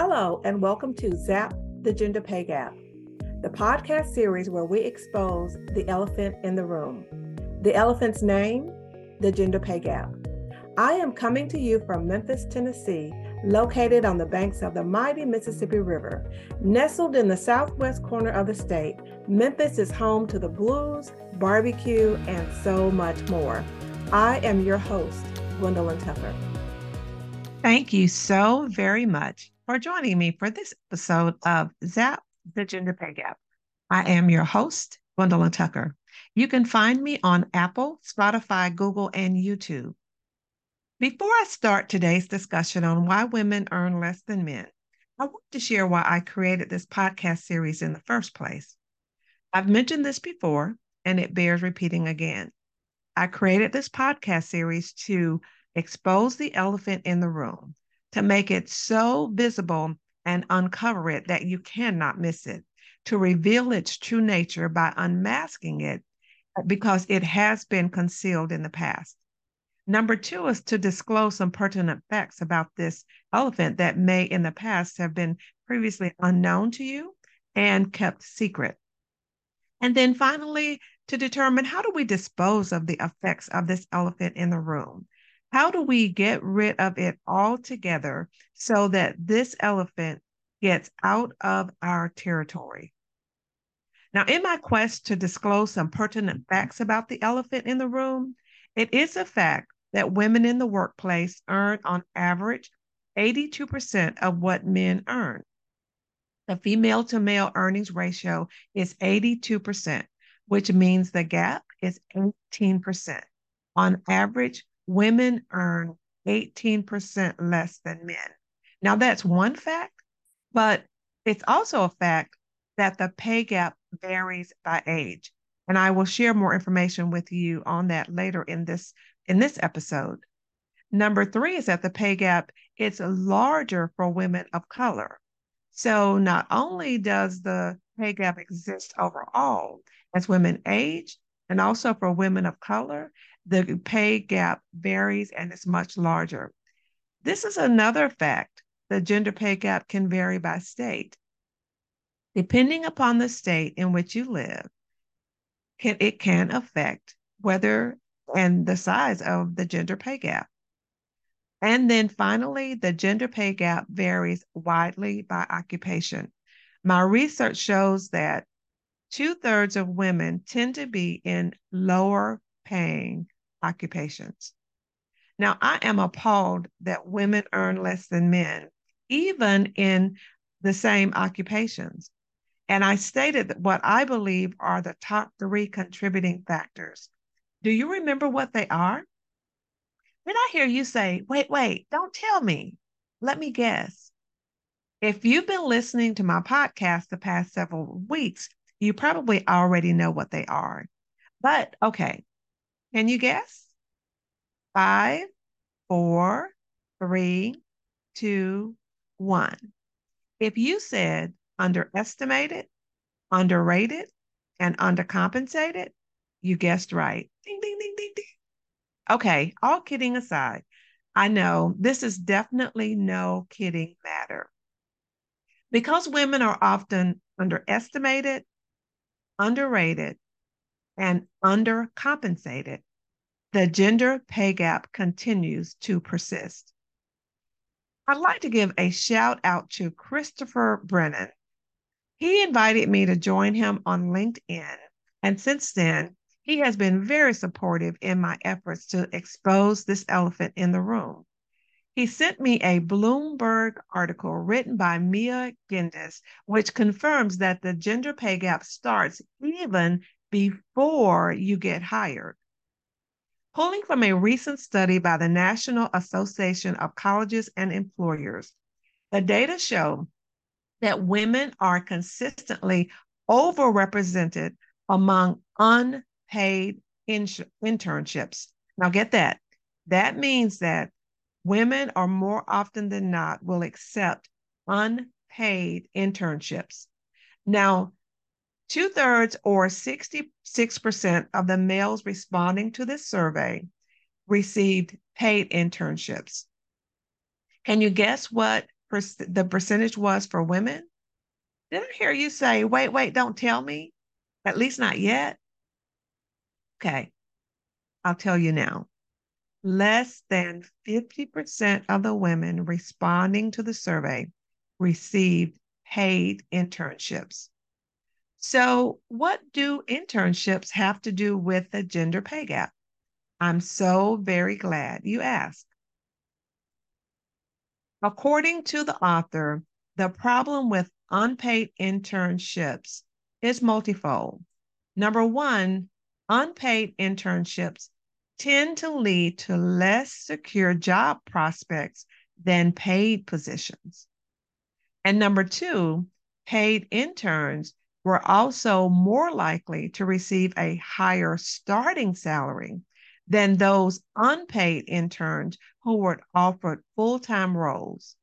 Hello, and welcome to Zap the Gender Pay Gap, the podcast series where we expose the elephant in the room. The elephant's name, the gender pay gap. I am coming to you from Memphis, Tennessee, located on the banks of the mighty Mississippi River. Nestled in the southwest corner of the state, Memphis is home to the blues, barbecue, and so much more. I am your host, Gwendolyn Tucker. Thank you so very much for joining me for this episode of Zap the Gender Pay Gap. I am your host, Gwendolyn Tucker. You can find me on Apple, Spotify, Google, and YouTube. Before I start today's discussion on why women earn less than men, I want to share why I created this podcast series in the first place. I've mentioned this before, and it bears repeating again. I created this podcast series to expose the elephant in the room, to make it so visible and uncover it that you cannot miss it, to reveal its true nature by unmasking it because it has been concealed in the past. Number two is to disclose some pertinent facts about this elephant that may in the past have been previously unknown to you and kept secret. And then finally, to determine how do we dispose of the effects of this elephant in the room? How do we get rid of it altogether so that this elephant gets out of our territory? Now, in my quest to disclose some pertinent facts about the elephant in the room, it is a fact that women in the workplace earn on average 82% of what men earn. The female to male earnings ratio is 82%, which means the gap is 18%. On average, women earn 18% less than men. Now, that's one fact, but it's also a fact that the pay gap varies by age. And I will share more information with you on that later in this in this episode. Number 3 is that the pay gap is larger for women of color. So not only does the pay gap exist overall as women age and also for women of color, the pay gap varies and is much larger. This is another fact. The gender pay gap can vary by state. Depending upon the state in which you live, can, it can affect whether and the size of the gender pay gap. And then finally, the gender pay gap varies widely by occupation. My research shows that two thirds of women tend to be in lower paying occupations. Now, I am appalled that women earn less than men, even in the same occupations. And I stated what I believe are the top three contributing factors. Do you remember what they are? Did I hear you say, wait, wait, don't tell me? Let me guess. If you've been listening to my podcast the past several weeks, you probably already know what they are. But okay, can you guess? Five, four, three, two, one. If you said underestimated, underrated, and undercompensated, you guessed right. Ding, ding, ding, ding, ding. Okay, all kidding aside, I know this is definitely no kidding matter. Because women are often underestimated, underrated, and undercompensated, the gender pay gap continues to persist. I'd like to give a shout out to Christopher Brennan. He invited me to join him on LinkedIn, and since then, he has been very supportive in my efforts to expose this elephant in the room. He sent me a Bloomberg article written by Mia Gindis, which confirms that the gender pay gap starts even before you get hired. Pulling from a recent study by the National Association of Colleges and Employers, the data show that women are consistently overrepresented among unpaid in- internships. Now, get that. That means that women are more often than not will accept unpaid internships. Now, Two thirds or 66% of the males responding to this survey received paid internships. Can you guess what the percentage was for women? Did I hear you say, wait, wait, don't tell me? At least not yet. Okay, I'll tell you now. Less than 50% of the women responding to the survey received paid internships. So, what do internships have to do with the gender pay gap? I'm so very glad you asked. According to the author, the problem with unpaid internships is multifold. Number one, unpaid internships tend to lead to less secure job prospects than paid positions. And number two, paid interns were also more likely to receive a higher starting salary than those unpaid interns who were offered full time roles,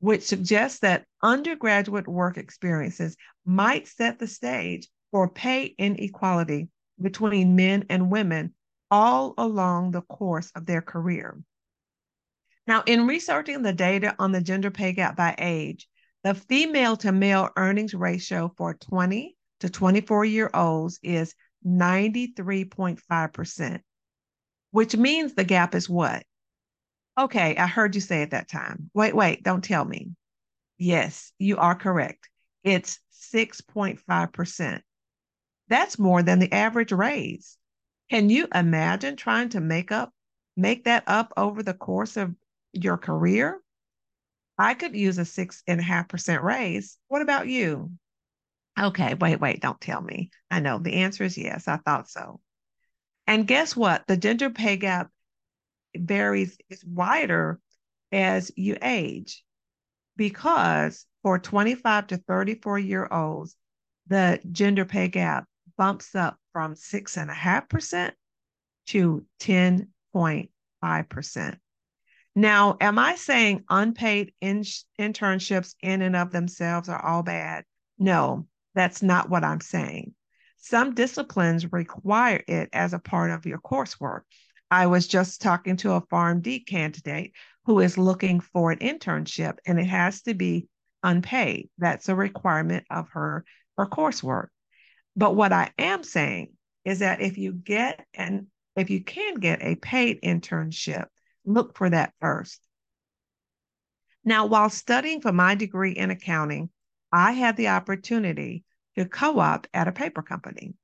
which suggests that undergraduate work experiences might set the stage for pay inequality between men and women all along the course of their career. Now, in researching the data on the gender pay gap by age, the female to male earnings ratio for 20 to 24 year olds is 93.5%, which means the gap is what? Okay, I heard you say at that time. Wait, wait, don't tell me. Yes, you are correct. It's 6.5%. That's more than the average raise. Can you imagine trying to make up make that up over the course of your career? I could use a six and a half percent raise. What about you? Okay, wait, wait, don't tell me. I know the answer is yes. I thought so. And guess what? The gender pay gap varies, is wider as you age because for 25 to 34 year olds, the gender pay gap bumps up from 6.5% to 10.5%. Now, am I saying unpaid in- internships in and of themselves are all bad? No, that's not what I'm saying. Some disciplines require it as a part of your coursework. I was just talking to a PharmD candidate who is looking for an internship, and it has to be unpaid. That's a requirement of her, her coursework. But what I am saying is that if you get and if you can get a paid internship, look for that first. Now, while studying for my degree in accounting, I had the opportunity to co op at a paper company.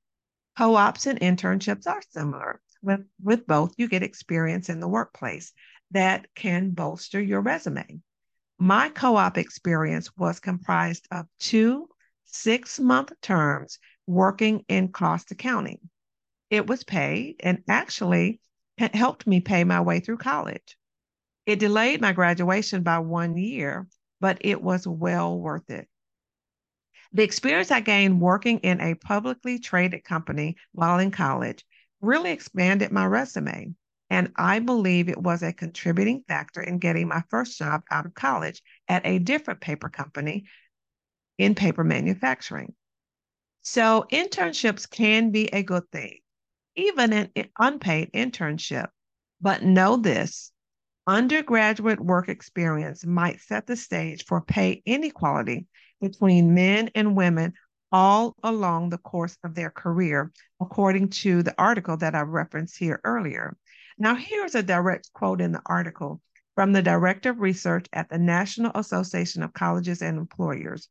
Co ops and internships are similar. With, with both, you get experience in the workplace that can bolster your resume. My co op experience was comprised of two six month terms working in cost accounting. It was paid and actually helped me pay my way through college. It delayed my graduation by one year, but it was well worth it. The experience I gained working in a publicly traded company while in college really expanded my resume. And I believe it was a contributing factor in getting my first job out of college at a different paper company in paper manufacturing. So, internships can be a good thing, even an unpaid internship. But know this undergraduate work experience might set the stage for pay inequality between men and women all along the course of their career, according to the article that I referenced here earlier. Now, here's a direct quote in the article from the Director of Research at the National Association of Colleges and Employers.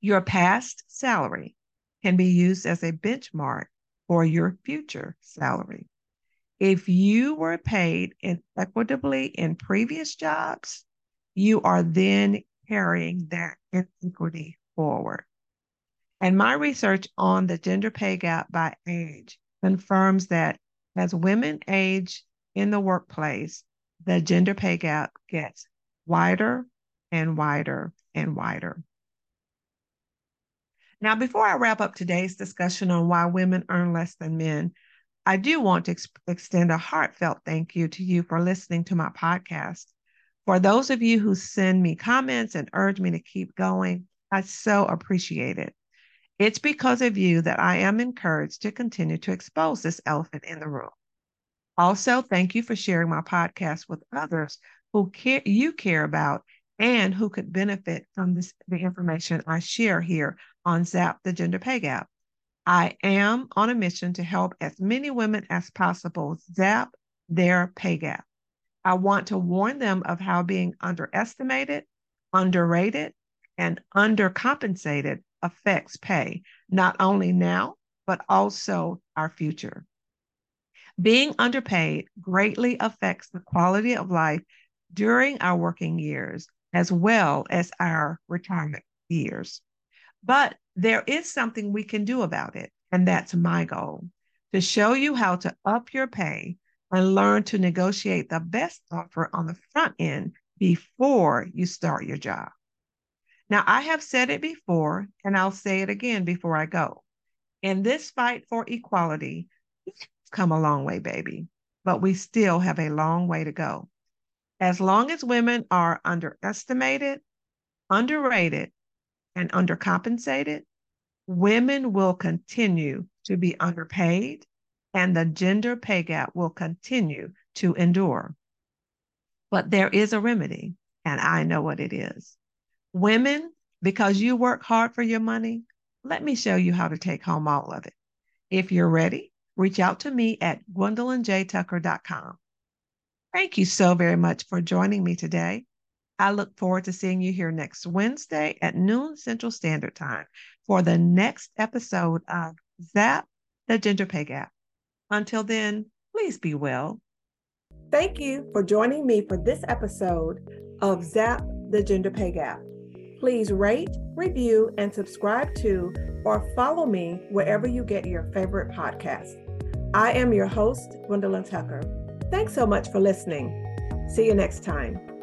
Your past salary can be used as a benchmark for your future salary. If you were paid inequitably in previous jobs, you are then carrying that inequity forward. And my research on the gender pay gap by age confirms that as women age in the workplace, the gender pay gap gets wider and wider and wider. Now, before I wrap up today's discussion on why women earn less than men, I do want to ex- extend a heartfelt thank you to you for listening to my podcast. For those of you who send me comments and urge me to keep going, I so appreciate it. It's because of you that I am encouraged to continue to expose this elephant in the room. Also, thank you for sharing my podcast with others who care, you care about and who could benefit from this, the information I share here on ZAP, the Gender Pay Gap. I am on a mission to help as many women as possible zap their pay gap. I want to warn them of how being underestimated, underrated, and undercompensated affects pay, not only now, but also our future. Being underpaid greatly affects the quality of life during our working years as well as our retirement years. But there is something we can do about it. And that's my goal to show you how to up your pay and learn to negotiate the best offer on the front end before you start your job. Now, I have said it before, and I'll say it again before I go. In this fight for equality, we've come a long way, baby, but we still have a long way to go. As long as women are underestimated, underrated, and undercompensated, women will continue to be underpaid and the gender pay gap will continue to endure. But there is a remedy, and I know what it is. Women, because you work hard for your money, let me show you how to take home all of it. If you're ready, reach out to me at gwendolynjtucker.com. Thank you so very much for joining me today. I look forward to seeing you here next Wednesday at noon Central Standard Time for the next episode of ZAP, the Gender Pay Gap. Until then, please be well. Thank you for joining me for this episode of ZAP, the Gender Pay Gap. Please rate, review, and subscribe to or follow me wherever you get your favorite podcast. I am your host, Gwendolyn Tucker. Thanks so much for listening. See you next time.